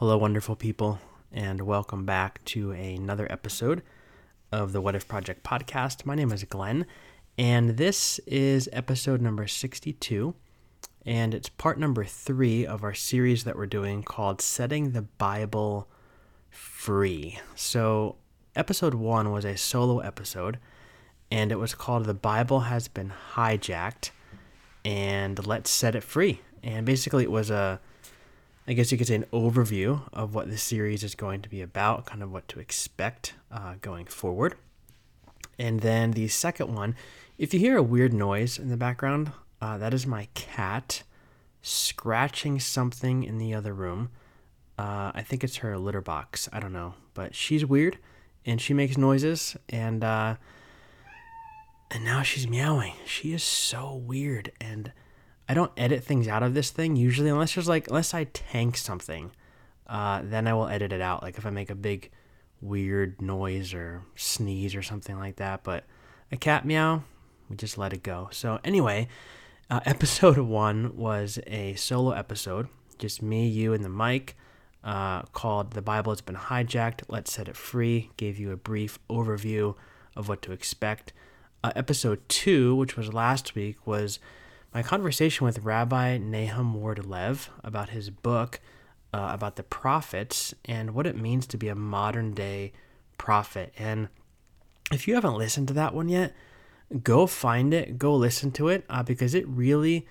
Hello, wonderful people, and welcome back to another episode of the What If Project podcast. My name is Glenn, and this is episode number 62, and it's part number three of our series that we're doing called Setting the Bible Free. So, episode one was a solo episode, and it was called The Bible Has Been Hijacked, and Let's Set It Free. And basically, it was a I guess you could say an overview of what the series is going to be about, kind of what to expect uh, going forward. And then the second one, if you hear a weird noise in the background, uh, that is my cat scratching something in the other room. Uh, I think it's her litter box. I don't know, but she's weird, and she makes noises, and uh, and now she's meowing. She is so weird, and I don't edit things out of this thing usually unless there's like unless I tank something. Uh, then I will edit it out. Like if I make a big weird noise or sneeze or something like that. But a cat meow, we just let it go. So anyway, uh, episode one was a solo episode, just me, you, and the mic. Uh, called "The Bible Has Been Hijacked." Let's set it free. Gave you a brief overview of what to expect. Uh, episode two, which was last week, was my conversation with Rabbi Nahum Ward Lev about his book uh, about the prophets and what it means to be a modern day prophet. And if you haven't listened to that one yet, go find it, go listen to it, uh, because it really,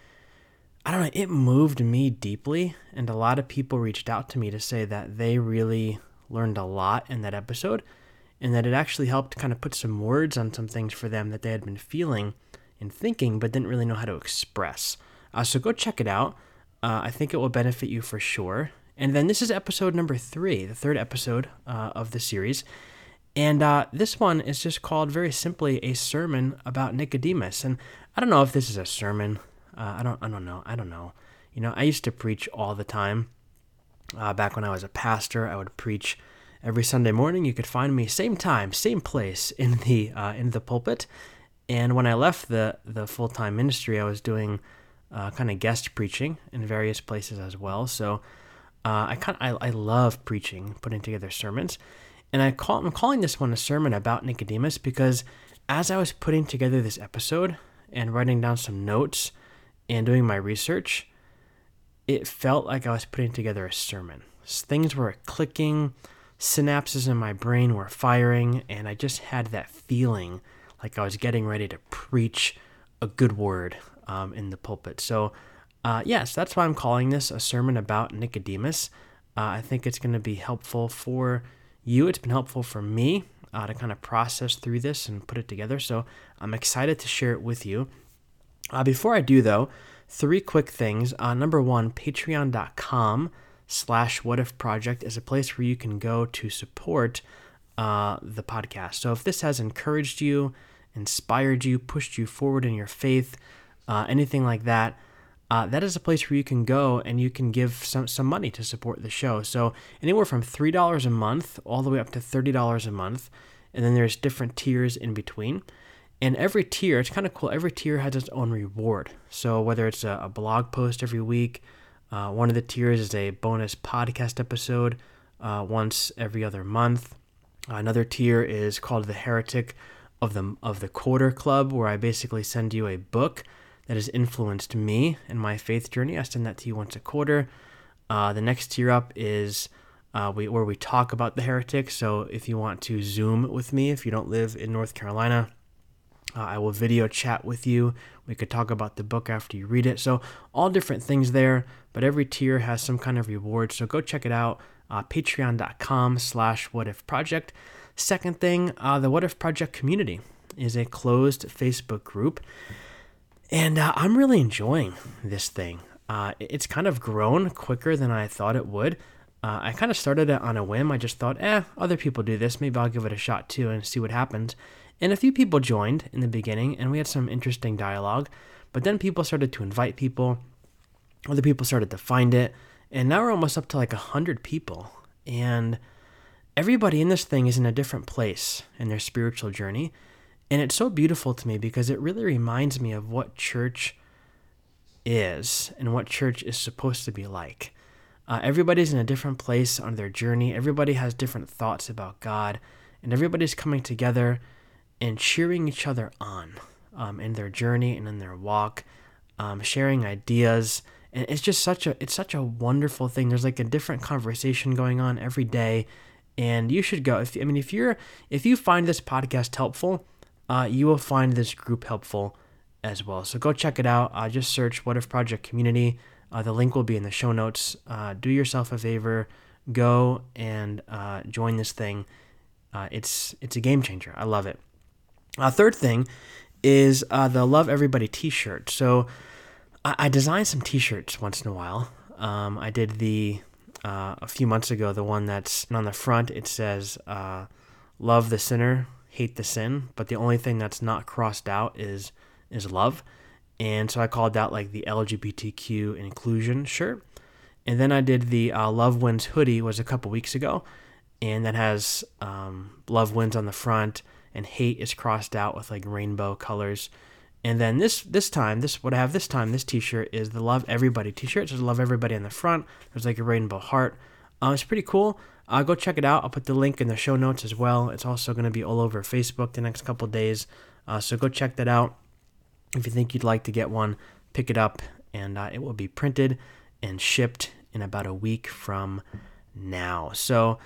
I don't know, it moved me deeply. And a lot of people reached out to me to say that they really learned a lot in that episode and that it actually helped kind of put some words on some things for them that they had been feeling and thinking, but didn't really know how to express. Uh, so go check it out. Uh, I think it will benefit you for sure. And then this is episode number three, the third episode uh, of the series. And uh, this one is just called very simply a sermon about Nicodemus. And I don't know if this is a sermon. Uh, I don't. I don't know. I don't know. You know, I used to preach all the time. Uh, back when I was a pastor, I would preach every Sunday morning. You could find me same time, same place in the in the pulpit. And when I left the the full time ministry, I was doing uh, kind of guest preaching in various places as well. So uh, I kind I, I love preaching, putting together sermons, and I call I'm calling this one a sermon about Nicodemus because as I was putting together this episode and writing down some notes and doing my research, it felt like I was putting together a sermon. Things were clicking, synapses in my brain were firing, and I just had that feeling like I was getting ready to preach a good word um, in the pulpit. So, uh, yes, that's why I'm calling this a sermon about Nicodemus. Uh, I think it's going to be helpful for you. It's been helpful for me uh, to kind of process through this and put it together. So, I'm excited to share it with you. Uh, before I do, though, three quick things. Uh, number one, patreon.com slash what if project is a place where you can go to support uh, the podcast. So if this has encouraged you, inspired you, pushed you forward in your faith, uh, anything like that, uh, that is a place where you can go and you can give some, some money to support the show. So anywhere from $3 a month all the way up to $30 a month. And then there's different tiers in between. And every tier, it's kind of cool, every tier has its own reward. So whether it's a, a blog post every week, uh, one of the tiers is a bonus podcast episode uh, once every other month. Another tier is called the Heretic of the of the Quarter Club, where I basically send you a book that has influenced me and my faith journey. I send that to you once a quarter. Uh, the next tier up is uh, we, where we talk about the heretic. So if you want to Zoom with me, if you don't live in North Carolina, uh, I will video chat with you. We could talk about the book after you read it. So all different things there, but every tier has some kind of reward. So go check it out. Uh, Patreon.com slash What If Project. Second thing, uh, the What If Project community is a closed Facebook group. And uh, I'm really enjoying this thing. Uh, it's kind of grown quicker than I thought it would. Uh, I kind of started it on a whim. I just thought, eh, other people do this. Maybe I'll give it a shot too and see what happens. And a few people joined in the beginning, and we had some interesting dialogue. But then people started to invite people, other people started to find it, and now we're almost up to like 100 people. And everybody in this thing is in a different place in their spiritual journey. And it's so beautiful to me because it really reminds me of what church is and what church is supposed to be like. Uh, everybody's in a different place on their journey. Everybody has different thoughts about God, and everybody's coming together and cheering each other on um, in their journey and in their walk, um, sharing ideas. And it's just such a it's such a wonderful thing. There's like a different conversation going on every day, and you should go. If I mean, if you're if you find this podcast helpful, uh, you will find this group helpful as well. So go check it out. Uh, just search What If Project Community. Uh, the link will be in the show notes. Uh, do yourself a favor, go and uh, join this thing. Uh, it's it's a game changer. I love it. Third thing is the Love Everybody T-shirt. So I, I design some T-shirts once in a while. Um, I did the a few months ago the one that's on the front. It says "Love the sinner, hate the sin," but the only thing that's not crossed out is is love. And so I called that like the LGBTQ inclusion shirt. And then I did the uh, Love Wins hoodie was a couple weeks ago, and that has um, Love Wins on the front, and hate is crossed out with like rainbow colors. And then this this time, this what I have this time, this T-shirt is the Love Everybody T-shirt. So Love Everybody on the front. There's like a rainbow heart. Uh, it's pretty cool. Uh, go check it out. I'll put the link in the show notes as well. It's also going to be all over Facebook the next couple days. Uh, so go check that out. If you think you'd like to get one, pick it up, and uh, it will be printed and shipped in about a week from now. So,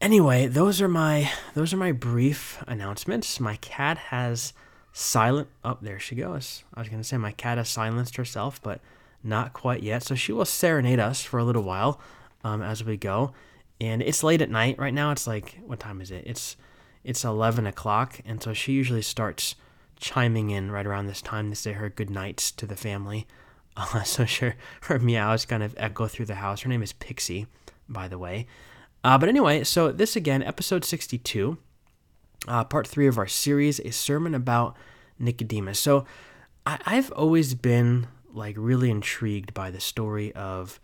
anyway, those are my those are my brief announcements. My cat has silent. Oh, there she goes. I was gonna say my cat has silenced herself, but not quite yet. So she will serenade us for a little while um, as we go. And it's late at night right now. It's like what time is it? It's it's eleven o'clock, and so she usually starts chiming in right around this time to say her good nights to the family. Uh, so sure, her meows kind of echo through the house. Her name is Pixie, by the way. Uh, but anyway, so this again, episode 62, uh, part three of our series, a sermon about Nicodemus. So I, have always been like really intrigued by the story of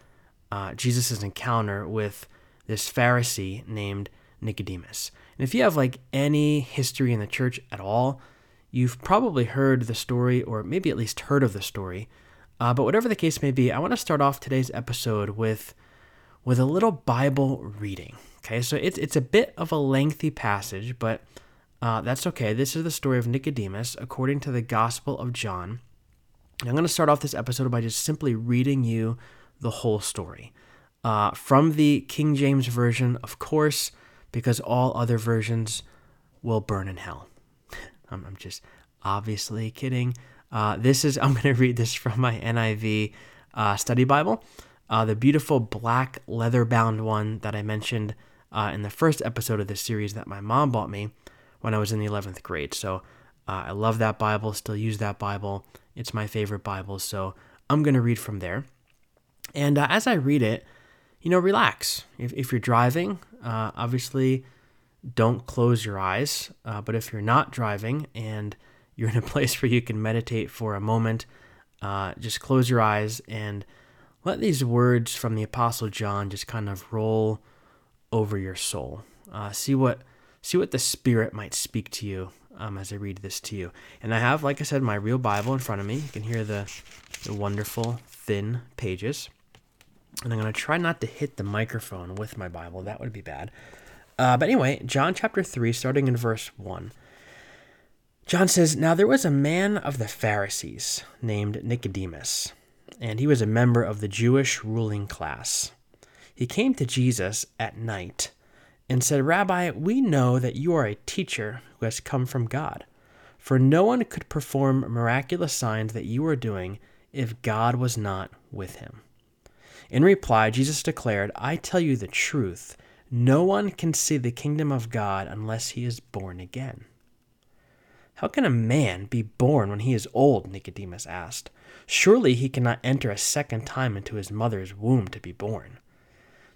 uh, Jesus' encounter with this Pharisee named Nicodemus. And if you have like any history in the church at all, You've probably heard the story, or maybe at least heard of the story. Uh, but whatever the case may be, I want to start off today's episode with with a little Bible reading. Okay, so it's it's a bit of a lengthy passage, but uh, that's okay. This is the story of Nicodemus according to the Gospel of John. I'm going to start off this episode by just simply reading you the whole story uh, from the King James version, of course, because all other versions will burn in hell. I'm, I'm just obviously kidding. Uh, this is, I'm going to read this from my NIV uh, study Bible, uh, the beautiful black leather bound one that I mentioned uh, in the first episode of this series that my mom bought me when I was in the 11th grade. So uh, I love that Bible, still use that Bible. It's my favorite Bible. So I'm going to read from there. And uh, as I read it, you know, relax. If, if you're driving, obviously, don't close your eyes. Uh, but if you're not driving and you're in a place where you can meditate for a moment, uh, just close your eyes and let these words from the Apostle John just kind of roll over your soul. Uh, see what see what the Spirit might speak to you um, as I read this to you. And I have, like I said, my real Bible in front of me. You can hear the the wonderful thin pages. And I'm going to try not to hit the microphone with my Bible. That would be bad. Uh, but anyway, John chapter 3, starting in verse 1. John says, Now there was a man of the Pharisees named Nicodemus, and he was a member of the Jewish ruling class. He came to Jesus at night and said, Rabbi, we know that you are a teacher who has come from God. For no one could perform miraculous signs that you are doing if God was not with him. In reply, Jesus declared, I tell you the truth. No one can see the kingdom of God unless he is born again. How can a man be born when he is old? Nicodemus asked. Surely he cannot enter a second time into his mother's womb to be born.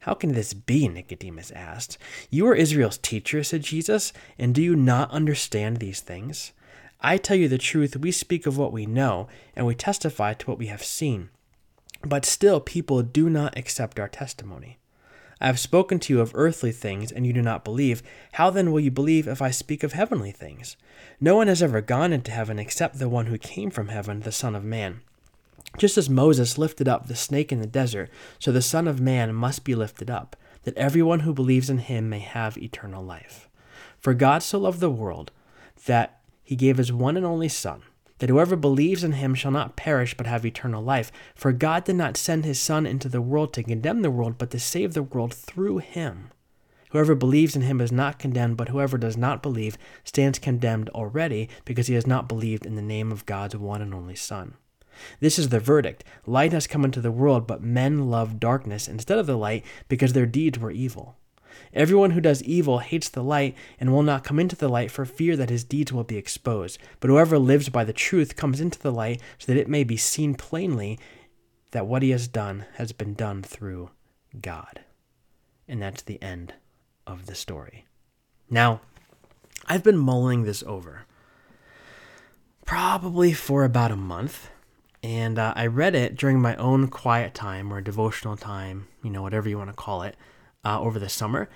How can this be? Nicodemus asked. You are Israel's teacher, said Jesus, and do you not understand these things? I tell you the truth, we speak of what we know, and we testify to what we have seen. But still, people do not accept our testimony. I have spoken to you of earthly things, and you do not believe. How then will you believe if I speak of heavenly things? No one has ever gone into heaven except the one who came from heaven, the Son of Man. Just as Moses lifted up the snake in the desert, so the Son of Man must be lifted up, that everyone who believes in him may have eternal life. For God so loved the world that he gave his one and only Son, that whoever believes in him shall not perish but have eternal life. For God did not send his Son into the world to condemn the world, but to save the world through him. Whoever believes in him is not condemned, but whoever does not believe stands condemned already, because he has not believed in the name of God's one and only Son. This is the verdict Light has come into the world, but men love darkness instead of the light because their deeds were evil. Everyone who does evil hates the light and will not come into the light for fear that his deeds will be exposed. But whoever lives by the truth comes into the light so that it may be seen plainly that what he has done has been done through God. And that's the end of the story. Now, I've been mulling this over probably for about a month. And uh, I read it during my own quiet time or devotional time, you know, whatever you want to call it, uh, over the summer.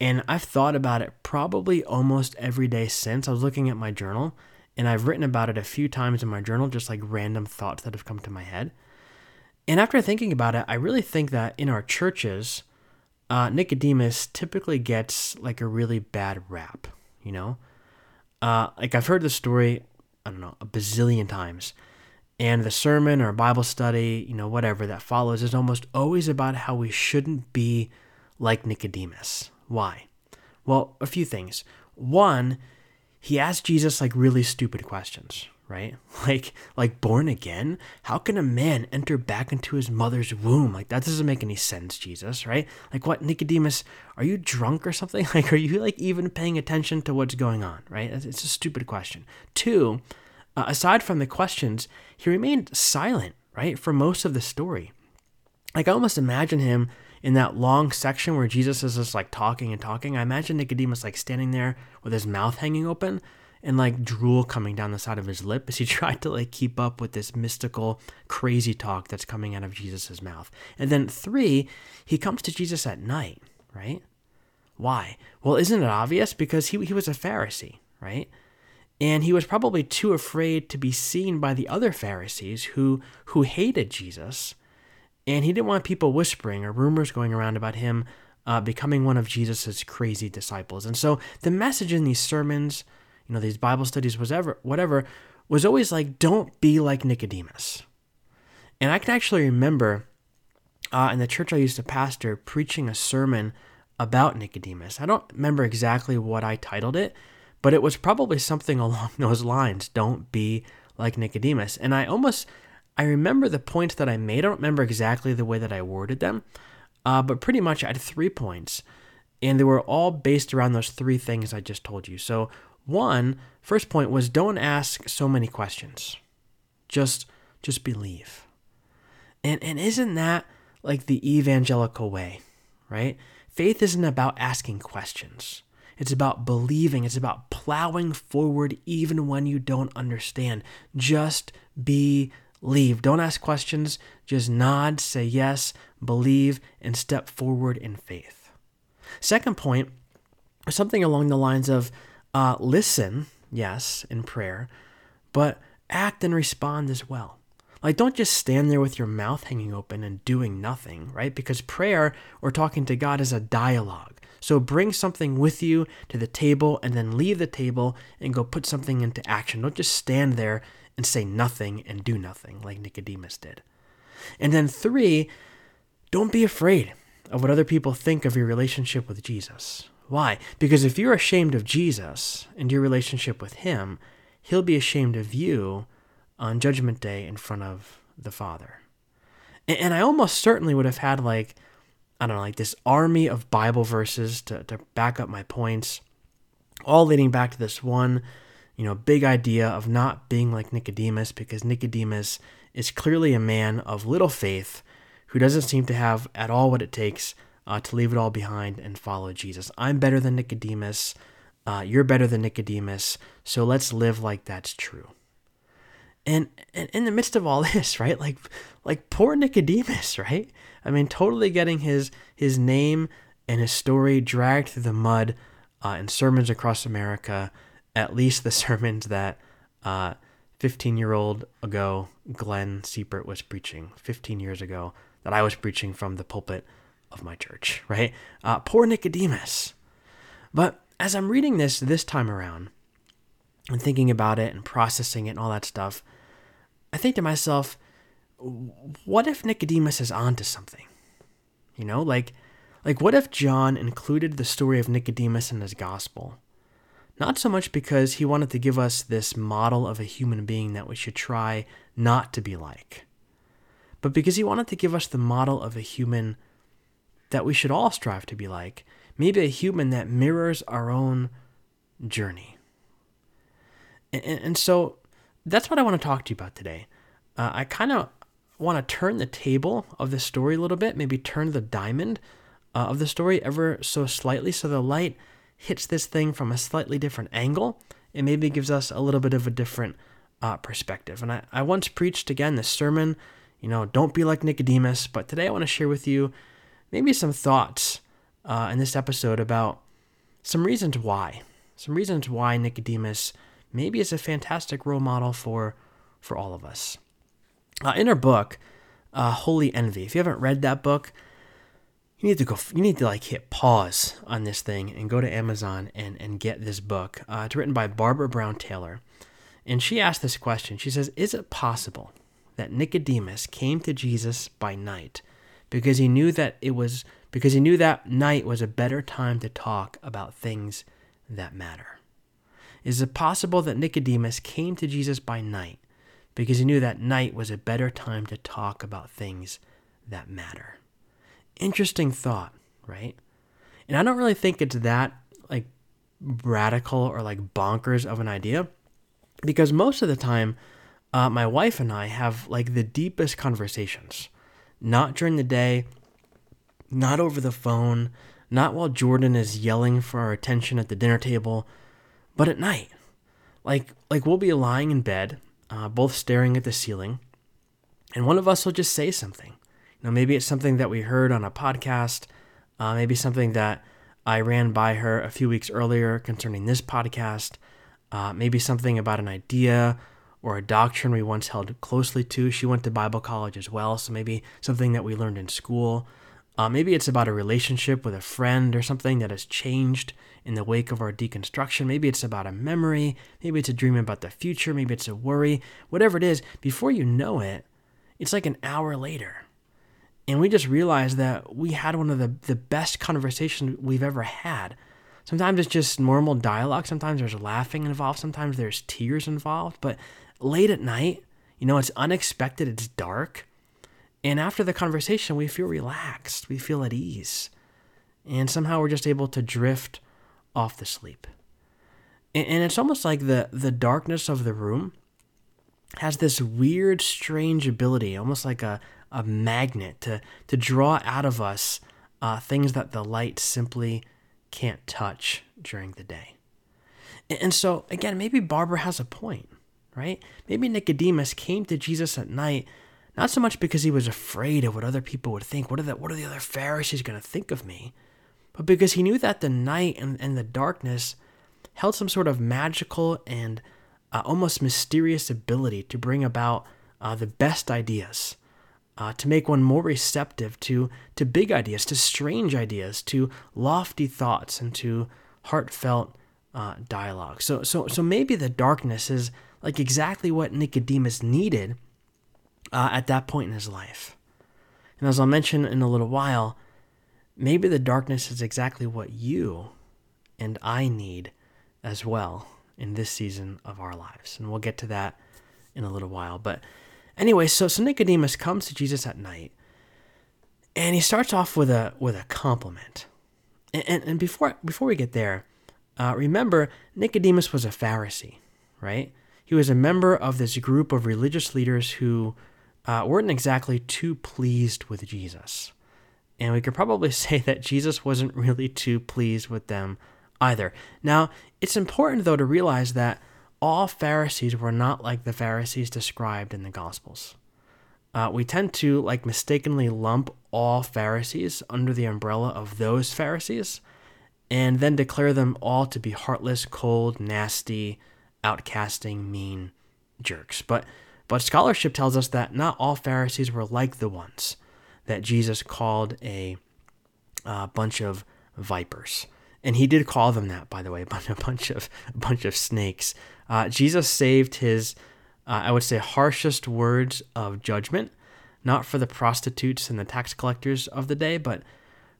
And I've thought about it probably almost every day since. I was looking at my journal and I've written about it a few times in my journal, just like random thoughts that have come to my head. And after thinking about it, I really think that in our churches, uh, Nicodemus typically gets like a really bad rap, you know? Uh, like I've heard the story, I don't know, a bazillion times. And the sermon or Bible study, you know, whatever that follows is almost always about how we shouldn't be like Nicodemus. Why? Well, a few things. One, he asked Jesus like really stupid questions, right? Like like born again? How can a man enter back into his mother's womb? Like that doesn't make any sense, Jesus, right? Like what Nicodemus, are you drunk or something? Like are you like even paying attention to what's going on, right? It's a stupid question. Two, uh, aside from the questions, he remained silent, right, for most of the story. Like I almost imagine him in that long section where Jesus is just like talking and talking. I imagine Nicodemus like standing there with his mouth hanging open and like drool coming down the side of his lip as he tried to like keep up with this mystical, crazy talk that's coming out of Jesus' mouth. And then three, he comes to Jesus at night, right? Why? Well, isn't it obvious? Because he, he was a Pharisee, right? And he was probably too afraid to be seen by the other Pharisees who who hated Jesus, and he didn't want people whispering or rumors going around about him uh, becoming one of Jesus's crazy disciples. And so the message in these sermons, you know, these Bible studies, whatever, whatever, was always like, don't be like Nicodemus. And I can actually remember uh, in the church I used to pastor preaching a sermon about Nicodemus. I don't remember exactly what I titled it, but it was probably something along those lines. Don't be like Nicodemus. And I almost, I remember the points that I made. I don't remember exactly the way that I worded them, uh, but pretty much I had three points. And they were all based around those three things I just told you. So, one, first point was don't ask so many questions. Just, just believe. And, and isn't that like the evangelical way, right? Faith isn't about asking questions. It's about believing. It's about plowing forward even when you don't understand. Just believe. Don't ask questions. Just nod, say yes, believe, and step forward in faith. Second point something along the lines of uh, listen, yes, in prayer, but act and respond as well. Like, don't just stand there with your mouth hanging open and doing nothing, right? Because prayer or talking to God is a dialogue. So bring something with you to the table and then leave the table and go put something into action. Don't just stand there and say nothing and do nothing like Nicodemus did. And then three, don't be afraid of what other people think of your relationship with Jesus. Why? Because if you're ashamed of Jesus and your relationship with him, he'll be ashamed of you on judgment day in front of the Father. And I almost certainly would have had like I don't know, like this army of Bible verses to, to back up my points, all leading back to this one, you know, big idea of not being like Nicodemus, because Nicodemus is clearly a man of little faith who doesn't seem to have at all what it takes uh, to leave it all behind and follow Jesus. I'm better than Nicodemus. Uh, you're better than Nicodemus. So let's live like that's true. And, and in the midst of all this, right? Like, like poor Nicodemus, right? I mean, totally getting his his name and his story dragged through the mud uh, in sermons across America. At least the sermons that uh, 15 year old ago Glenn Siepert was preaching 15 years ago that I was preaching from the pulpit of my church, right? Uh, poor Nicodemus. But as I'm reading this this time around and thinking about it and processing it and all that stuff, I think to myself, what if Nicodemus is onto something? You know, like like what if John included the story of Nicodemus in his gospel? Not so much because he wanted to give us this model of a human being that we should try not to be like, but because he wanted to give us the model of a human that we should all strive to be like, maybe a human that mirrors our own journey. And, and so that's what I want to talk to you about today. Uh, I kind of want to turn the table of the story a little bit, maybe turn the diamond uh, of the story ever so slightly so the light hits this thing from a slightly different angle and maybe gives us a little bit of a different uh, perspective. And I, I once preached again this sermon, you know, don't be like Nicodemus, but today I want to share with you maybe some thoughts uh, in this episode about some reasons why, some reasons why Nicodemus maybe is a fantastic role model for for all of us. Uh, in her book, uh, Holy Envy, if you haven't read that book, you need to go you need to like hit pause on this thing and go to amazon and and get this book. Uh, it's written by barbara brown taylor. And she asked this question. She says is it possible that nicodemus came to jesus by night because he knew that it was because he knew that night was a better time to talk about things that matter is it possible that nicodemus came to jesus by night because he knew that night was a better time to talk about things that matter interesting thought, right? And I don't really think it's that like radical or like bonkers of an idea because most of the time, uh, my wife and I have like the deepest conversations, not during the day, not over the phone, not while Jordan is yelling for our attention at the dinner table, but at night. Like, like we'll be lying in bed, uh, both staring at the ceiling, and one of us will just say something. Now, maybe it's something that we heard on a podcast, uh, maybe something that I ran by her a few weeks earlier concerning this podcast, uh, maybe something about an idea or a doctrine we once held closely to. She went to Bible college as well, so maybe something that we learned in school. Uh, maybe it's about a relationship with a friend or something that has changed in the wake of our deconstruction. Maybe it's about a memory. Maybe it's a dream about the future. Maybe it's a worry. Whatever it is, before you know it, it's like an hour later and we just realized that we had one of the, the best conversations we've ever had. Sometimes it's just normal dialogue, sometimes there's laughing involved, sometimes there's tears involved, but late at night, you know, it's unexpected, it's dark. And after the conversation, we feel relaxed, we feel at ease. And somehow we're just able to drift off to sleep. And, and it's almost like the, the darkness of the room has this weird, strange ability, almost like a, a magnet to, to draw out of us uh, things that the light simply can't touch during the day. And, and so, again, maybe Barbara has a point, right? Maybe Nicodemus came to Jesus at night not so much because he was afraid of what other people would think. What are the, what are the other Pharisees going to think of me? But because he knew that the night and, and the darkness held some sort of magical and uh, almost mysterious ability to bring about uh, the best ideas, uh, to make one more receptive to, to big ideas, to strange ideas, to lofty thoughts, and to heartfelt uh, dialogue. So, so, so maybe the darkness is like exactly what Nicodemus needed uh, at that point in his life. And as I'll mention in a little while, maybe the darkness is exactly what you and I need as well in this season of our lives. And we'll get to that in a little while. But Anyway, so, so Nicodemus comes to Jesus at night, and he starts off with a with a compliment. And, and, and before before we get there, uh, remember Nicodemus was a Pharisee, right? He was a member of this group of religious leaders who uh, weren't exactly too pleased with Jesus. And we could probably say that Jesus wasn't really too pleased with them either. Now, it's important though to realize that all Pharisees were not like the Pharisees described in the Gospels. Uh, we tend to like mistakenly lump all Pharisees under the umbrella of those Pharisees and then declare them all to be heartless, cold, nasty, outcasting, mean jerks. But but scholarship tells us that not all Pharisees were like the ones that Jesus called a uh, bunch of vipers. And he did call them that, by the way, a bunch of a bunch of snakes. Uh, Jesus saved his, uh, I would say, harshest words of judgment, not for the prostitutes and the tax collectors of the day, but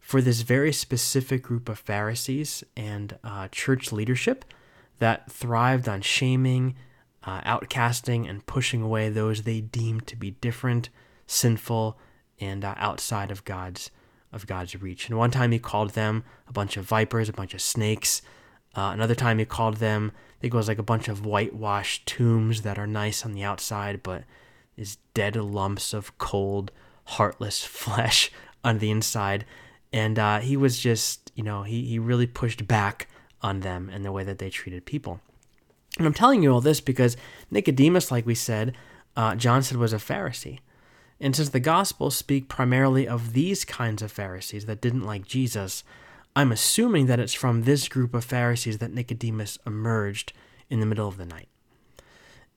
for this very specific group of Pharisees and uh, church leadership that thrived on shaming, uh, outcasting, and pushing away those they deemed to be different, sinful, and uh, outside of God's of God's reach. And one time he called them a bunch of vipers, a bunch of snakes. Uh, another time he called them, I think it was like a bunch of whitewashed tombs that are nice on the outside, but is dead lumps of cold, heartless flesh on the inside. And uh, he was just, you know, he, he really pushed back on them and the way that they treated people. And I'm telling you all this because Nicodemus, like we said, uh, John said was a Pharisee. And since the Gospels speak primarily of these kinds of Pharisees that didn't like Jesus, I'm assuming that it's from this group of Pharisees that Nicodemus emerged in the middle of the night.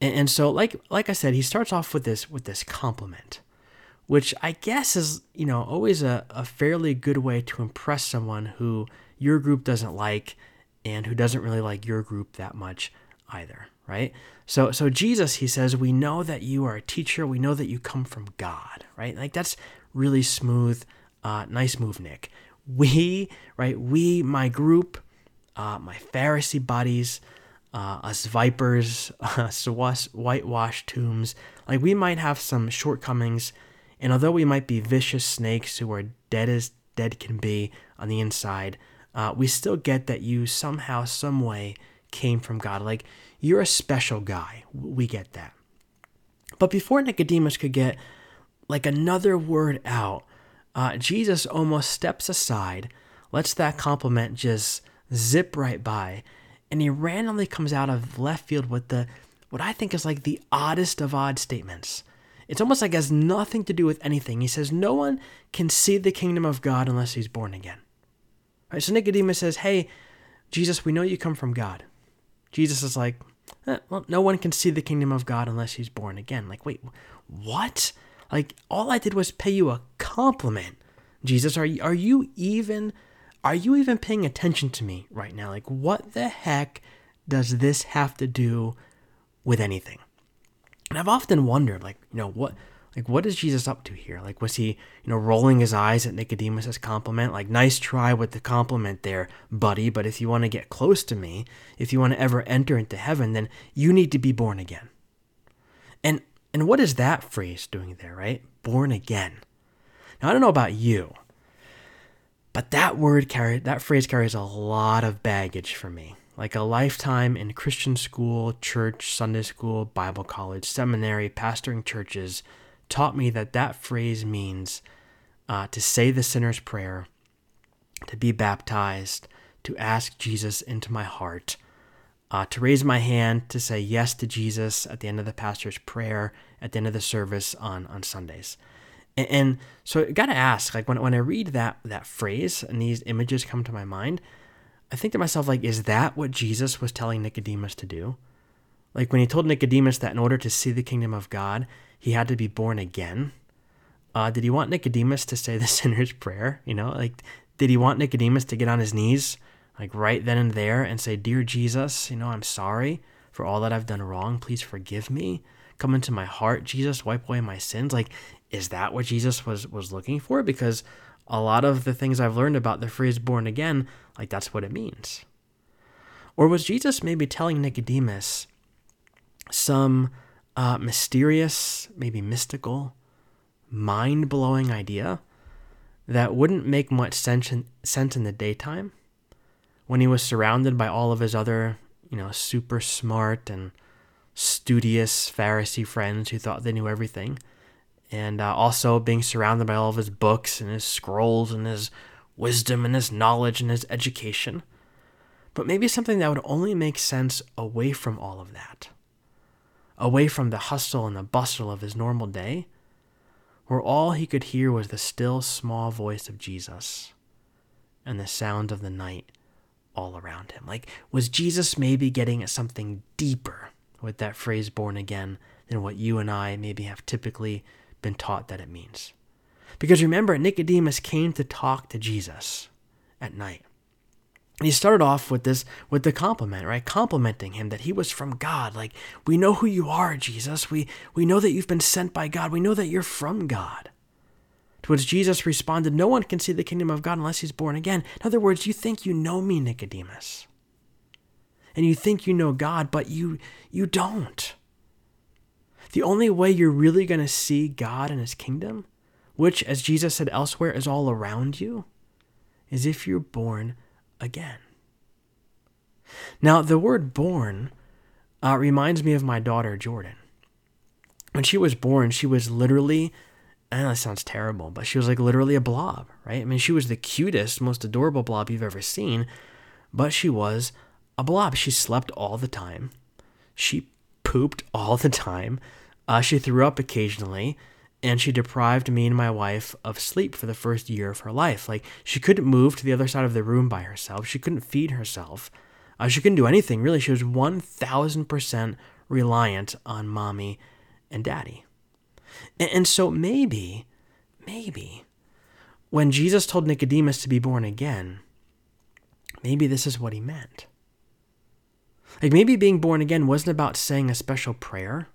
And, and so, like like I said, he starts off with this with this compliment, which I guess is you know always a, a fairly good way to impress someone who your group doesn't like and who doesn't really like your group that much either, right? So so Jesus he says, "We know that you are a teacher. We know that you come from God." Right? Like that's really smooth. Uh, nice move, Nick. We, right? We, my group, uh, my Pharisee buddies, uh, us vipers, us whitewashed tombs, like we might have some shortcomings, and although we might be vicious snakes who are dead as dead can be on the inside, uh, we still get that you somehow, some way came from God. Like you're a special guy. We get that. But before Nicodemus could get like another word out, uh, Jesus almost steps aside, lets that compliment just zip right by, and he randomly comes out of left field with the what I think is like the oddest of odd statements. It's almost like it has nothing to do with anything. He says, No one can see the kingdom of God unless he's born again. So Nicodemus says, Hey, Jesus, we know you come from God. Jesus is like, eh, well, no one can see the kingdom of God unless he's born again. Like, wait, what? Like, all I did was pay you a compliment. Jesus, are you, are you even are you even paying attention to me right now? Like, what the heck does this have to do with anything? And I've often wondered, like, you know, what like, what is Jesus up to here? Like, was he, you know, rolling his eyes at Nicodemus's compliment? Like, nice try with the compliment there, buddy, but if you want to get close to me, if you want to ever enter into heaven, then you need to be born again. And and what is that phrase doing there, right? Born again. Now, I don't know about you, but that word carry that phrase carries a lot of baggage for me. Like a lifetime in Christian school, church, Sunday school, Bible college, seminary, pastoring churches, taught me that that phrase means uh, to say the sinner's prayer, to be baptized, to ask Jesus into my heart, uh, to raise my hand to say yes to Jesus at the end of the pastor's prayer, at the end of the service on, on Sundays. And, and so I got to ask, like when, when I read that, that phrase and these images come to my mind, I think to myself, like, is that what Jesus was telling Nicodemus to do? Like when he told Nicodemus that in order to see the kingdom of God, he had to be born again. Uh, did he want Nicodemus to say the sinner's prayer? You know, like, did he want Nicodemus to get on his knees, like right then and there, and say, Dear Jesus, you know, I'm sorry for all that I've done wrong. Please forgive me. Come into my heart, Jesus, wipe away my sins. Like, is that what Jesus was was looking for? Because a lot of the things I've learned about the phrase born again, like that's what it means. Or was Jesus maybe telling Nicodemus some uh, mysterious, maybe mystical, mind blowing idea that wouldn't make much sense in, sense in the daytime when he was surrounded by all of his other, you know, super smart and studious Pharisee friends who thought they knew everything. and uh, also being surrounded by all of his books and his scrolls and his wisdom and his knowledge and his education. But maybe something that would only make sense away from all of that, away from the hustle and the bustle of his normal day, where all he could hear was the still small voice of Jesus and the sound of the night all around him. Like, was Jesus maybe getting at something deeper with that phrase born again than what you and I maybe have typically been taught that it means? Because remember, Nicodemus came to talk to Jesus at night. He started off with this with the compliment, right? Complimenting him that he was from God. Like, we know who you are, Jesus. We we know that you've been sent by God. We know that you're from God. To which Jesus responded, No one can see the kingdom of God unless he's born again. In other words, you think you know me, Nicodemus. And you think you know God, but you you don't. The only way you're really going to see God and his kingdom, which as Jesus said elsewhere is all around you, is if you're born again. Now, the word born uh, reminds me of my daughter, Jordan. When she was born, she was literally I know that sounds terrible, but she was like literally a blob, right? I mean, she was the cutest, most adorable blob you've ever seen, but she was a blob. She slept all the time. She pooped all the time. Uh, she threw up occasionally, and she deprived me and my wife of sleep for the first year of her life. Like, she couldn't move to the other side of the room by herself. She couldn't feed herself. Uh, she couldn't do anything, really. She was 1000% reliant on mommy and daddy. And, and so maybe, maybe, when Jesus told Nicodemus to be born again, maybe this is what he meant. Like maybe being born again wasn't about saying a special prayer,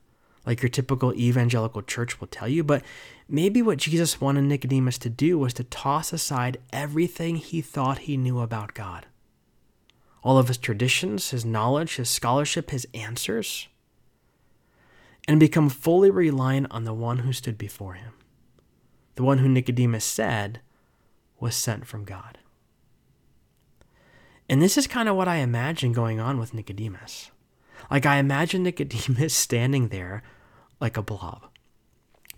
like your typical evangelical church will tell you, but maybe what Jesus wanted Nicodemus to do was to toss aside everything he thought he knew about God. All of his traditions, his knowledge, his scholarship, his answers and become fully reliant on the one who stood before him, the one who Nicodemus said was sent from God. And this is kind of what I imagine going on with Nicodemus. Like, I imagine Nicodemus standing there like a blob,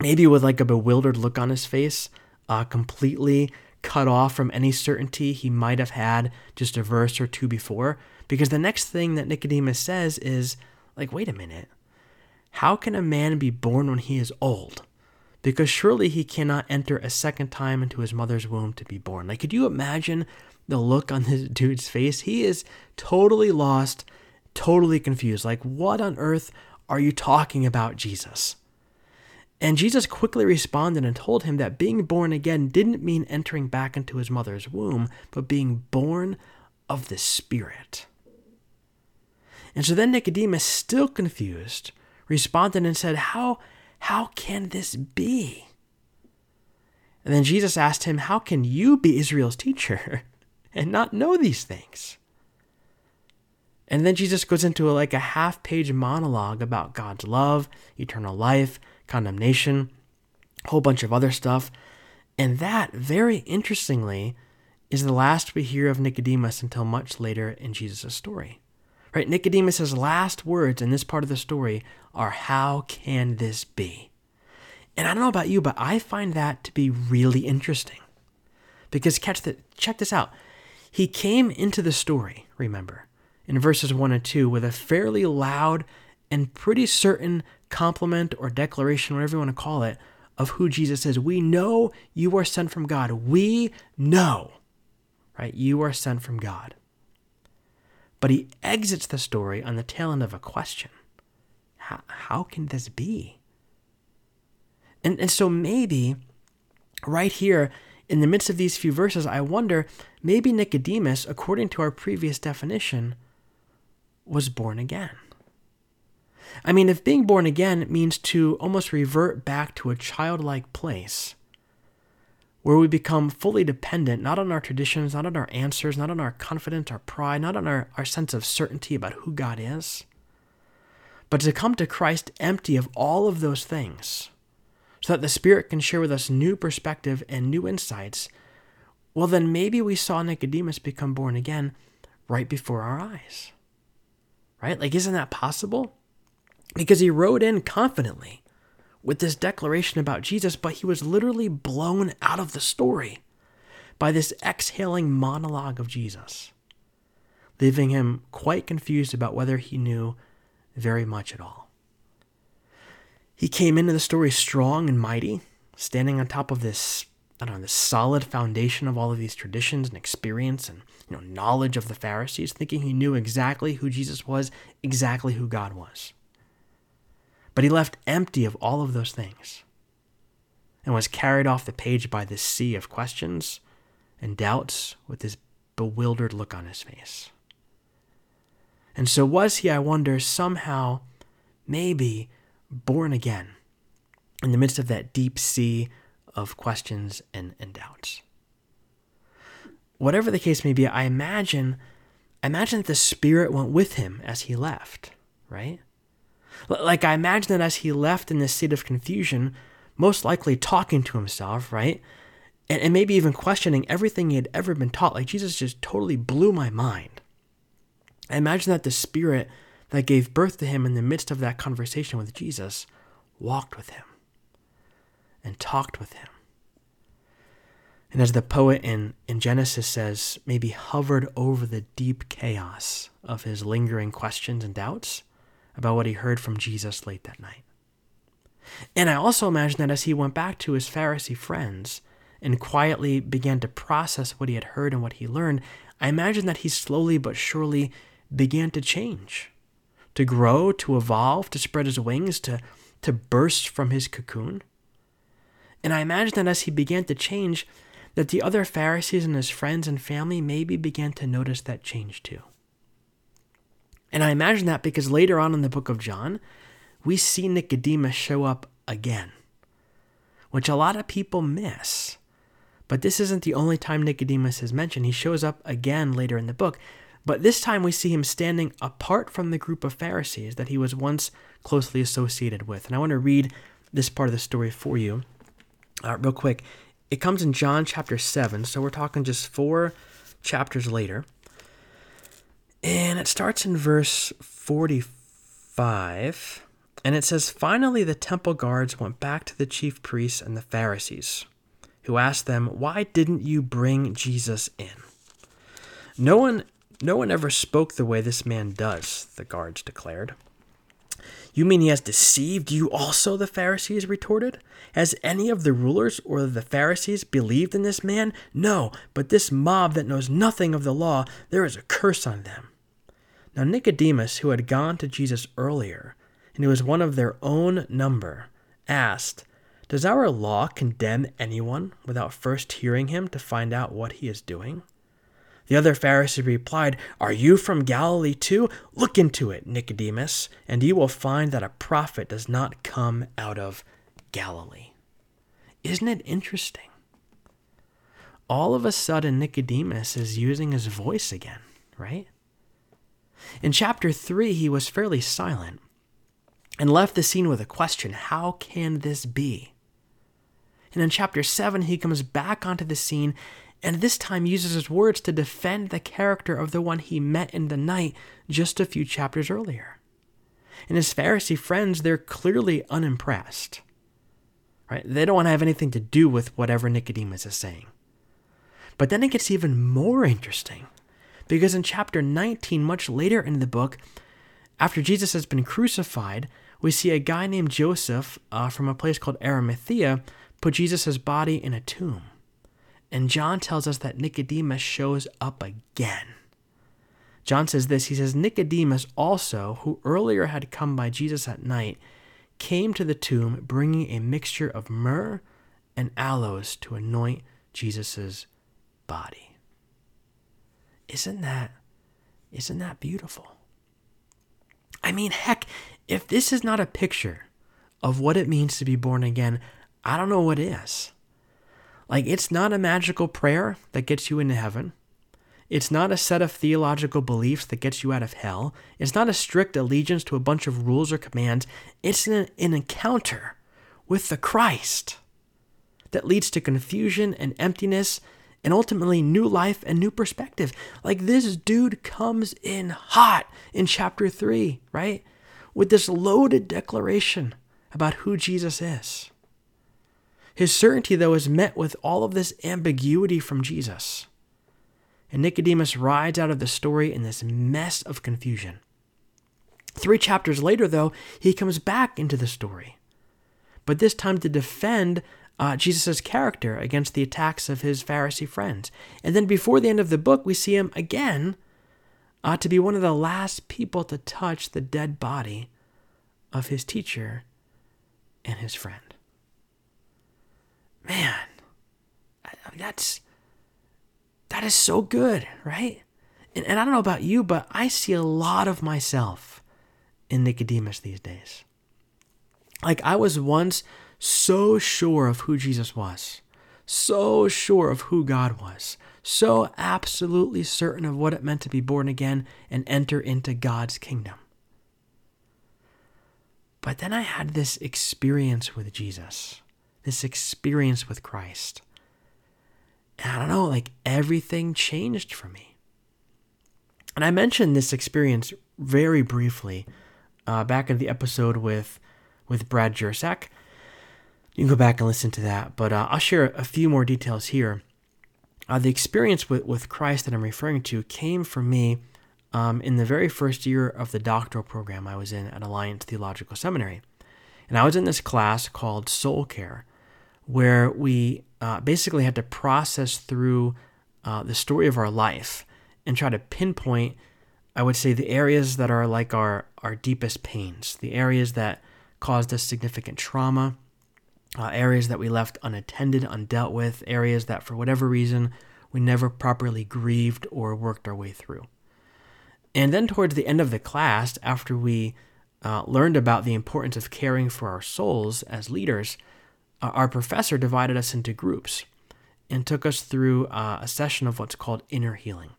maybe with like a bewildered look on his face, uh, completely cut off from any certainty he might have had just a verse or two before. Because the next thing that Nicodemus says is, like, wait a minute. How can a man be born when he is old? Because surely he cannot enter a second time into his mother's womb to be born. Like, could you imagine the look on this dude's face? He is totally lost, totally confused. Like, what on earth are you talking about, Jesus? And Jesus quickly responded and told him that being born again didn't mean entering back into his mother's womb, but being born of the Spirit. And so then Nicodemus, still confused, responded and said, How, how can this be? And then Jesus asked him, How can you be Israel's teacher and not know these things? And then Jesus goes into a, like a half page monologue about God's love, eternal life, condemnation, a whole bunch of other stuff. And that, very interestingly, is the last we hear of Nicodemus until much later in Jesus' story. Right? Nicodemus' last words in this part of the story are, How can this be? And I don't know about you, but I find that to be really interesting. Because catch the, check this out. He came into the story, remember, in verses 1 and 2 with a fairly loud and pretty certain compliment or declaration, whatever you want to call it, of who Jesus is. We know you are sent from God. We know, right? You are sent from God but he exits the story on the tail end of a question How, how can this be? And, and so maybe right here in the midst of these few verses, I wonder maybe Nicodemus, according to our previous definition, was born again. I mean, if being born again means to almost revert back to a childlike place, where we become fully dependent, not on our traditions, not on our answers, not on our confidence, our pride, not on our, our sense of certainty about who God is, but to come to Christ empty of all of those things, so that the Spirit can share with us new perspective and new insights, well, then maybe we saw Nicodemus become born again right before our eyes. Right? Like, isn't that possible? Because he rode in confidently with this declaration about Jesus, but he was literally blown out of the story by this exhaling monologue of Jesus, leaving him quite confused about whether he knew very much at all. He came into the story strong and mighty, standing on top of this, Know, this solid foundation of all of these traditions and experience and you know knowledge of the Pharisees, thinking he knew exactly who Jesus was, exactly who God was. But he left empty of all of those things and was carried off the page by this sea of questions and doubts with this bewildered look on his face. And so was he, I wonder, somehow, maybe born again in the midst of that deep sea of questions and, and doubts. Whatever the case may be, I imagine I imagine that the Spirit went with him as he left, right? Like I imagine that as he left in this state of confusion, most likely talking to himself, right? And, and maybe even questioning everything he had ever been taught. Like Jesus just totally blew my mind. I imagine that the Spirit that gave birth to him in the midst of that conversation with Jesus walked with him and talked with him. And as the poet in, in Genesis says, maybe hovered over the deep chaos of his lingering questions and doubts about what he heard from Jesus late that night. And I also imagine that as he went back to his Pharisee friends and quietly began to process what he had heard and what he learned, I imagine that he slowly but surely began to change, to grow, to evolve, to spread his wings, to, to burst from his cocoon. And I imagine that as he began to change, that the other Pharisees and his friends and family maybe began to notice that change too. And I imagine that because later on in the book of John, we see Nicodemus show up again, which a lot of people miss. But this isn't the only time Nicodemus is mentioned. He shows up again later in the book, but this time we see him standing apart from the group of Pharisees that he was once closely associated with. And I want to read this part of the story for you uh, real quick. It comes in John chapter 7, so we're talking just four chapters later. And it starts in verse 45. And it says, Finally, the temple guards went back to the chief priests and the Pharisees, who asked them, Why didn't you bring Jesus in? No one, no one ever spoke the way this man does, the guards declared. You mean he has deceived you also? The Pharisees retorted. Has any of the rulers or the Pharisees believed in this man? No, but this mob that knows nothing of the law, there is a curse on them. Now Nicodemus, who had gone to Jesus earlier, and who was one of their own number, asked, Does our law condemn anyone without first hearing him to find out what he is doing? The other Pharisee replied, Are you from Galilee too? Look into it, Nicodemus, and you will find that a prophet does not come out of Galilee. Isn't it interesting? All of a sudden, Nicodemus is using his voice again, right? In chapter 3, he was fairly silent and left the scene with a question How can this be? And in chapter 7, he comes back onto the scene and this time uses his words to defend the character of the one he met in the night just a few chapters earlier. And his Pharisee friends, they're clearly unimpressed. Right? They don't want to have anything to do with whatever Nicodemus is saying. But then it gets even more interesting because in chapter 19, much later in the book, after Jesus has been crucified, we see a guy named Joseph uh, from a place called Arimathea put Jesus' body in a tomb. And John tells us that Nicodemus shows up again. John says this He says, Nicodemus also, who earlier had come by Jesus at night, came to the tomb bringing a mixture of myrrh and aloes to anoint Jesus' body. Isn't that isn't that beautiful? I mean, heck, if this is not a picture of what it means to be born again, I don't know what is. Like, it's not a magical prayer that gets you into heaven. It's not a set of theological beliefs that gets you out of hell. It's not a strict allegiance to a bunch of rules or commands. It's an, an encounter with the Christ that leads to confusion and emptiness and ultimately new life and new perspective. Like this dude comes in hot in chapter 3, right? With this loaded declaration about who Jesus is. His certainty, though, is met with all of this ambiguity from Jesus. And Nicodemus rides out of the story in this mess of confusion. Three chapters later, though, he comes back into the story, but this time to defend uh, Jesus' character against the attacks of his Pharisee friends. And then before the end of the book, we see him again uh, to be one of the last people to touch the dead body of his teacher and his friend. Man, that's that is so good, right? And, and I don't know about you, but I see a lot of myself in Nicodemus these days. Like I was once so sure of who Jesus was, so sure of who God was, so absolutely certain of what it meant to be born again and enter into God's kingdom. But then I had this experience with Jesus, this experience with Christ. And I don't know, like everything changed for me. And I mentioned this experience very briefly uh, back in the episode with with Brad Jersak. You can go back and listen to that, but uh, I'll share a few more details here. Uh, the experience with, with Christ that I'm referring to came for me um, in the very first year of the doctoral program I was in at Alliance Theological Seminary. And I was in this class called Soul Care, where we uh, basically had to process through uh, the story of our life and try to pinpoint, I would say, the areas that are like our, our deepest pains, the areas that caused us significant trauma, uh, areas that we left unattended, undealt with, areas that for whatever reason we never properly grieved or worked our way through. And then towards the end of the class, after we uh, learned about the importance of caring for our souls as leaders, uh, our professor divided us into groups and took us through uh, a session of what's called inner healing.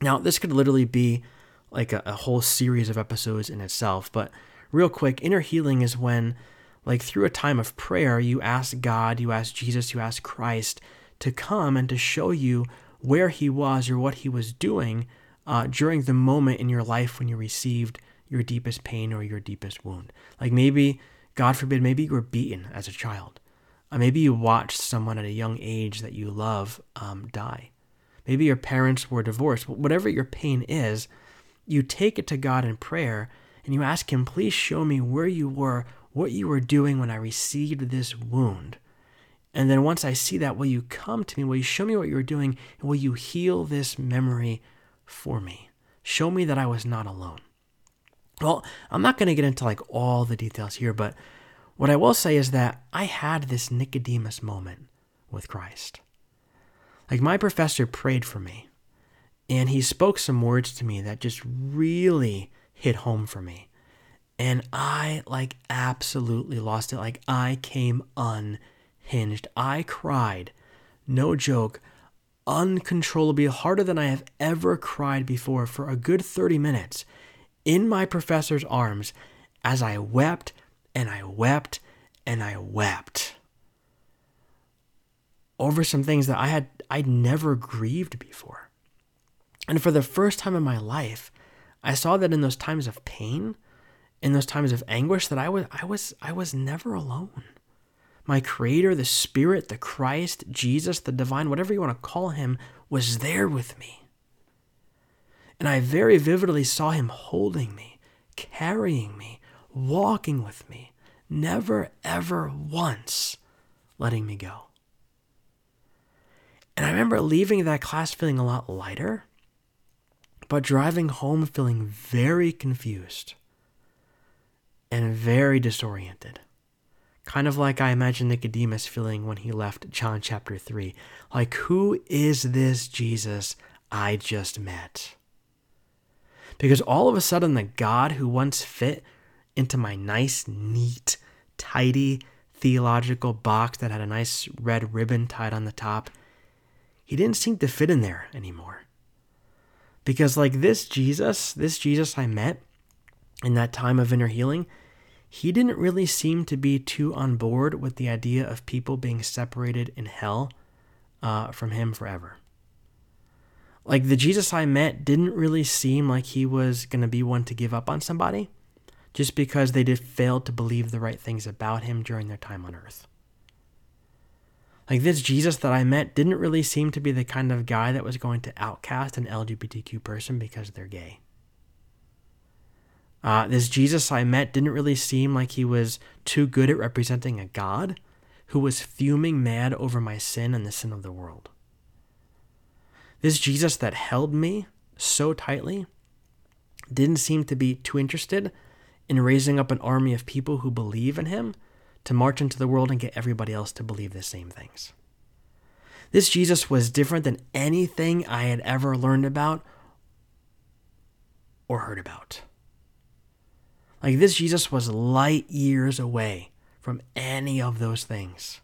Now, this could literally be like a, a whole series of episodes in itself, but real quick, inner healing is when like through a time of prayer, you ask God, you ask Jesus, you ask Christ to come and to show you where He was or what He was doing uh, during the moment in your life when you received your deepest pain or your deepest wound. Like maybe, God forbid, maybe you were beaten as a child. Uh, maybe you watched someone at a young age that you love um, die. Maybe your parents were divorced. Whatever your pain is, you take it to God in prayer and you ask Him, please show me where you were what you were doing when I received this wound. And then once I see that, will you come to me? Will you show me what you were doing? And will you heal this memory for me? Show me that I was not alone. Well, I'm not going to get into like all the details here, but what I will say is that I had this Nicodemus moment with Christ. Like my professor prayed for me, and he spoke some words to me that just really hit home for me. And I like absolutely lost it. Like I came unhinged. I cried, no joke, uncontrollably harder than I have ever cried before for a good 30 minutes in my professor's arms as I wept and I wept and I wept over some things that I had I'd never grieved before. And for the first time in my life, I saw that in those times of pain, in those times of anguish that I was I was I was never alone. My creator, the spirit, the Christ, Jesus, the divine, whatever you want to call him, was there with me. And I very vividly saw him holding me, carrying me, walking with me, never ever once letting me go. And I remember leaving that class feeling a lot lighter, but driving home feeling very confused and very disoriented. Kind of like I imagine Nicodemus feeling when he left John chapter 3. Like, who is this Jesus I just met? Because all of a sudden, the God who once fit into my nice, neat, tidy theological box that had a nice red ribbon tied on the top, he didn't seem to fit in there anymore. Because, like this Jesus, this Jesus I met in that time of inner healing, he didn't really seem to be too on board with the idea of people being separated in hell uh, from him forever. Like the Jesus I met didn't really seem like he was going to be one to give up on somebody, just because they did fail to believe the right things about him during their time on earth. Like this Jesus that I met didn't really seem to be the kind of guy that was going to outcast an LGBTQ person because they're gay. Uh, this Jesus I met didn't really seem like he was too good at representing a God who was fuming mad over my sin and the sin of the world. This Jesus that held me so tightly didn't seem to be too interested in raising up an army of people who believe in him to march into the world and get everybody else to believe the same things. This Jesus was different than anything I had ever learned about or heard about. Like this Jesus was light years away from any of those things.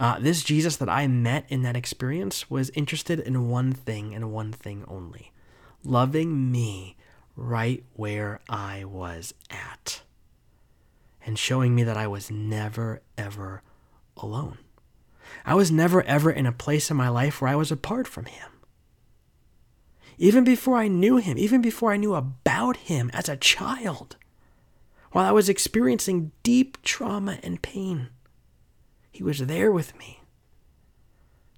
Uh, this Jesus that I met in that experience was interested in one thing and one thing only loving me right where I was at and showing me that I was never, ever alone. I was never, ever in a place in my life where I was apart from Him. Even before I knew Him, even before I knew about Him as a child, while I was experiencing deep trauma and pain. He was there with me,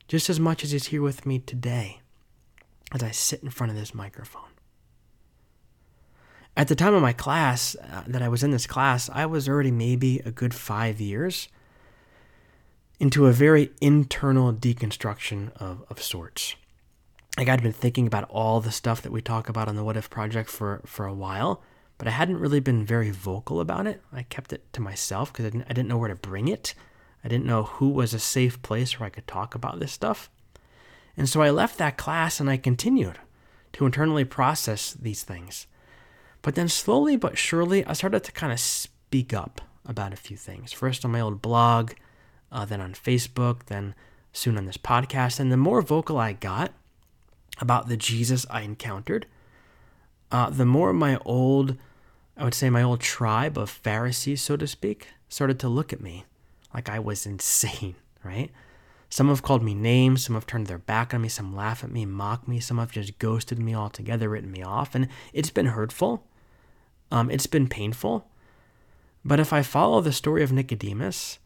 just as much as He's here with me today as I sit in front of this microphone. At the time of my class, uh, that I was in this class, I was already maybe a good five years into a very internal deconstruction of, of sorts. Like I'd been thinking about all the stuff that we talk about on the What If Project for, for a while, but I hadn't really been very vocal about it. I kept it to myself because I I didn't know where to bring it. I didn't know who was a safe place where I could talk about this stuff. And so I left that class and I continued to internally process these things. But then slowly but surely, I started to kind of speak up about a few things. First on my old blog, uh, then on Facebook, then soon on this podcast. And the more vocal I got about the Jesus I encountered, uh, the more my old, I would say my old tribe of Pharisees, so to speak, started to look at me like I was insane, right? Some have called me names, some have turned their back on me, some laugh at me, mock me, some have just ghosted me altogether, written me off, and it's been hurtful. Um, it's been painful. But if I follow the story of Nicodemus,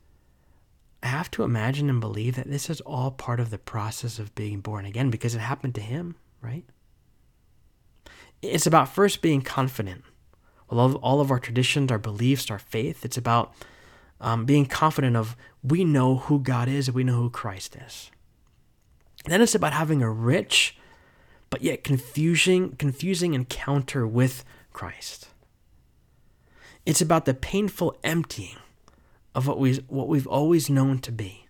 I have to imagine and believe that this is all part of the process of being born again because it happened to him, right? It's about first being confident. Of, all of our traditions, our beliefs, our faith, it's about um, being confident of we know who God is we know who Christ is. Then it's about having a rich but yet confusing, confusing encounter with Christ. It's about the painful emptying of what, we, what we've always known to be.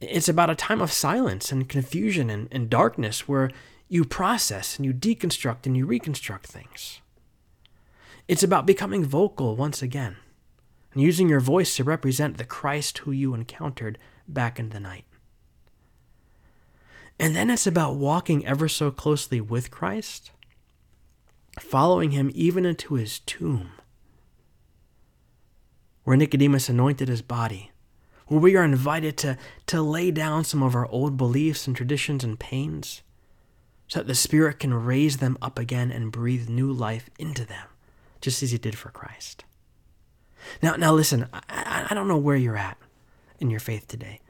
It's about a time of silence and confusion and, and darkness where you process and you deconstruct and you reconstruct things. It's about becoming vocal once again and using your voice to represent the Christ who you encountered back in the night. And then it's about walking ever so closely with Christ, following him even into his tomb, where Nicodemus anointed his body, where we are invited to, to lay down some of our old beliefs and traditions and pains, so that the Spirit can raise them up again and breathe new life into them, just as he did for Christ. Now, now listen, I, I don't know where you're at in your faith today.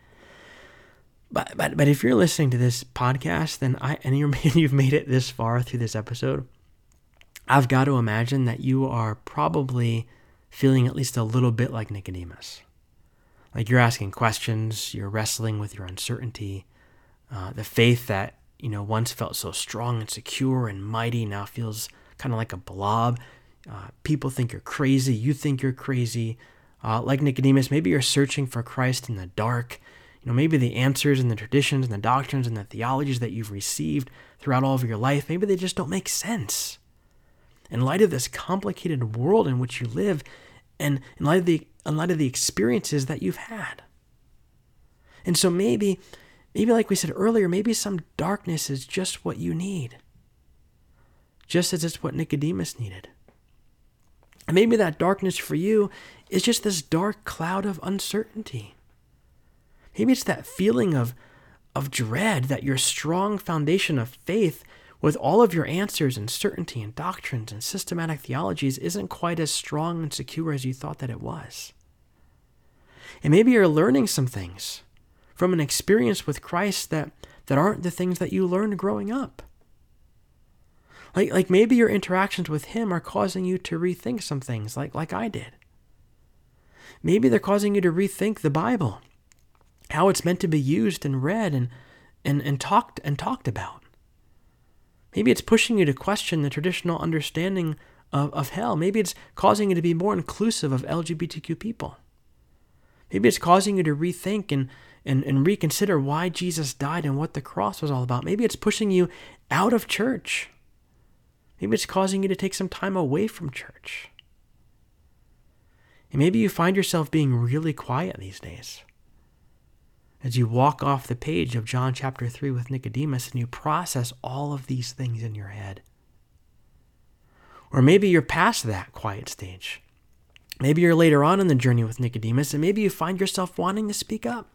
But, but, but if you're listening to this podcast, then I and you've made it this far through this episode, I've got to imagine that you are probably feeling at least a little bit like Nicodemus. Like you're asking questions, you're wrestling with your uncertainty, uh, the faith that you know once felt so strong and secure and mighty now feels kind of like a blob. Uh, people think you're crazy. You think you're crazy. Uh, like Nicodemus, maybe you're searching for Christ in the dark. You know, maybe the answers and the traditions and the doctrines and the theologies that you've received throughout all of your life, maybe they just don't make sense. In light of this complicated world in which you live, and in light of the in light of the experiences that you've had. And so maybe, maybe like we said earlier, maybe some darkness is just what you need. Just as it's what Nicodemus needed. And maybe that darkness for you is just this dark cloud of uncertainty. Maybe it's that feeling of, of dread that your strong foundation of faith with all of your answers and certainty and doctrines and systematic theologies isn't quite as strong and secure as you thought that it was. And maybe you're learning some things from an experience with Christ that, that aren't the things that you learned growing up. Like, like maybe your interactions with Him are causing you to rethink some things, like, like I did. Maybe they're causing you to rethink the Bible, how it's meant to be used and read and, and, and talked and talked about. Maybe it's pushing you to question the traditional understanding of, of hell. Maybe it's causing you to be more inclusive of LGBTQ people. Maybe it's causing you to rethink and, and, and reconsider why Jesus died and what the cross was all about. Maybe it's pushing you out of church. Maybe it's causing you to take some time away from church. And maybe you find yourself being really quiet these days as you walk off the page of John chapter 3 with Nicodemus and you process all of these things in your head. Or maybe you're past that quiet stage. Maybe you're later on in the journey with Nicodemus and maybe you find yourself wanting to speak up.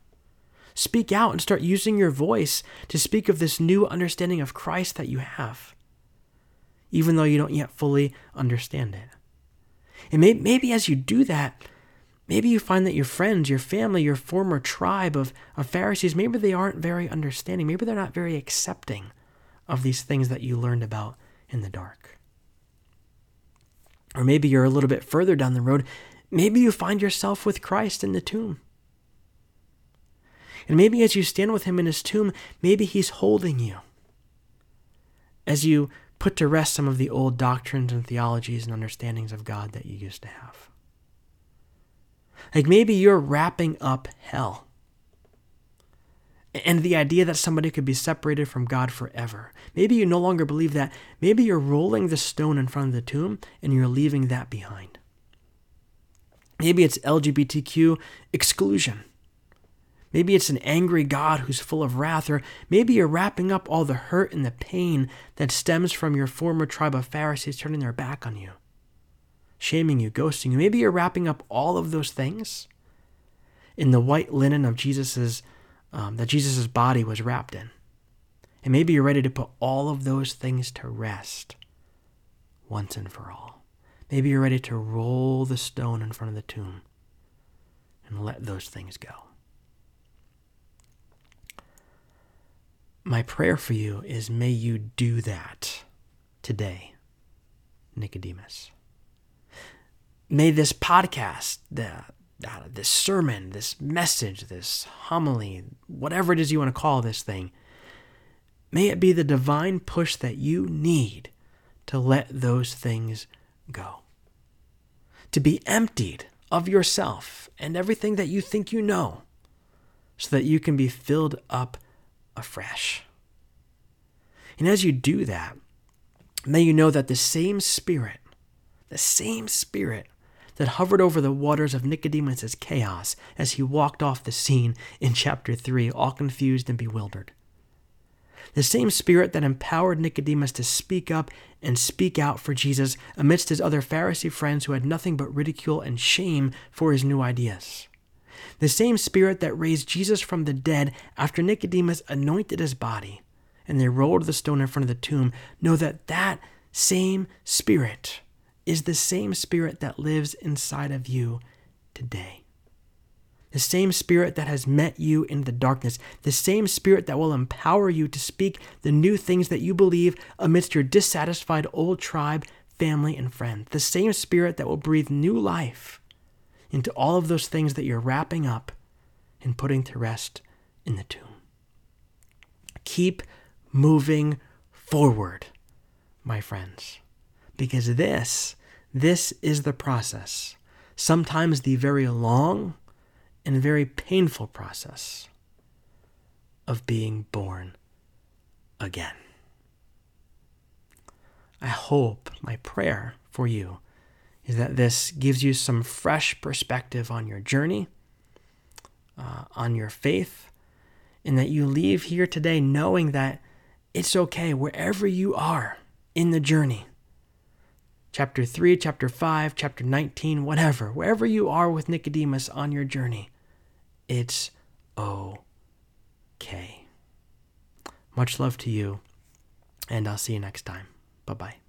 Speak out and start using your voice to speak of this new understanding of Christ that you have, even though you don't yet fully understand it. And maybe, as you do that, Maybe you find that your friends, your family, your former tribe of, of Pharisees, maybe they aren't very understanding. Maybe they're not very accepting of these things that you learned about in the dark. Or maybe you're a little bit further down the road. Maybe you find yourself with Christ in the tomb. And maybe as you stand with him in his tomb, maybe he's holding you. As you put to rest some of the old doctrines and theologies and understandings of God that you used to have. Like maybe you're wrapping up hell. And the idea that somebody could be separated from God forever. Maybe you no longer believe that. Maybe you're rolling the stone in front of the tomb and you're leaving that behind. Maybe it's LGBTQ exclusion. Maybe it's an angry God who's full of wrath, or maybe you're wrapping up all the hurt and the pain that stems from your former tribe of Pharisees turning their back on you shaming you, ghosting you. Maybe you're wrapping up all of those things in the white linen of Jesus's um, that Jesus's body was wrapped in. And maybe you're ready to put all of those things to rest once and for all. Maybe you're ready to roll the stone in front of the tomb and let those things go. My prayer for you is may you do that today, Nicodemus may this podcast, the, uh, this sermon, this message, this homily, whatever it is you want to call this thing, may it be the divine push that you need to let those things go. To be emptied of yourself and everything that you think you know, so that you can be filled up afresh. And as you do that, may you know that the same Spirit, the same Spirit that hovered over the waters of Nicodemus's chaos as he walked off the scene in chapter 3, all confused and bewildered. The same spirit that empowered Nicodemus to speak up and speak out for Jesus amidst his other Pharisee friends who had nothing but ridicule and shame for his new ideas. The same spirit that raised Jesus from the dead after Nicodemus anointed his body and they rolled the stone in front of the tomb, know that that same spirit is the same spirit that lives inside of you today. The same spirit that has met you in the darkness, the same spirit that will empower you to speak the new things that you believe amidst your dissatisfied old tribe, family, and friends. The same spirit that will breathe new life into all of those things that you're wrapping up and putting to rest in the tomb. Keep moving forward, my friends, because this this is the process, sometimes the very long and very painful process of being born again. I hope, my prayer for you is that this gives you some fresh perspective on your journey, uh, on your faith, and that you leave here today knowing that it's okay wherever you are in the journey chapter 3, chapter 5, chapter 19, whatever, wherever you are with Nicodemus on your journey, it's okay. Much love to you, And I'll see you next time. Bye bye.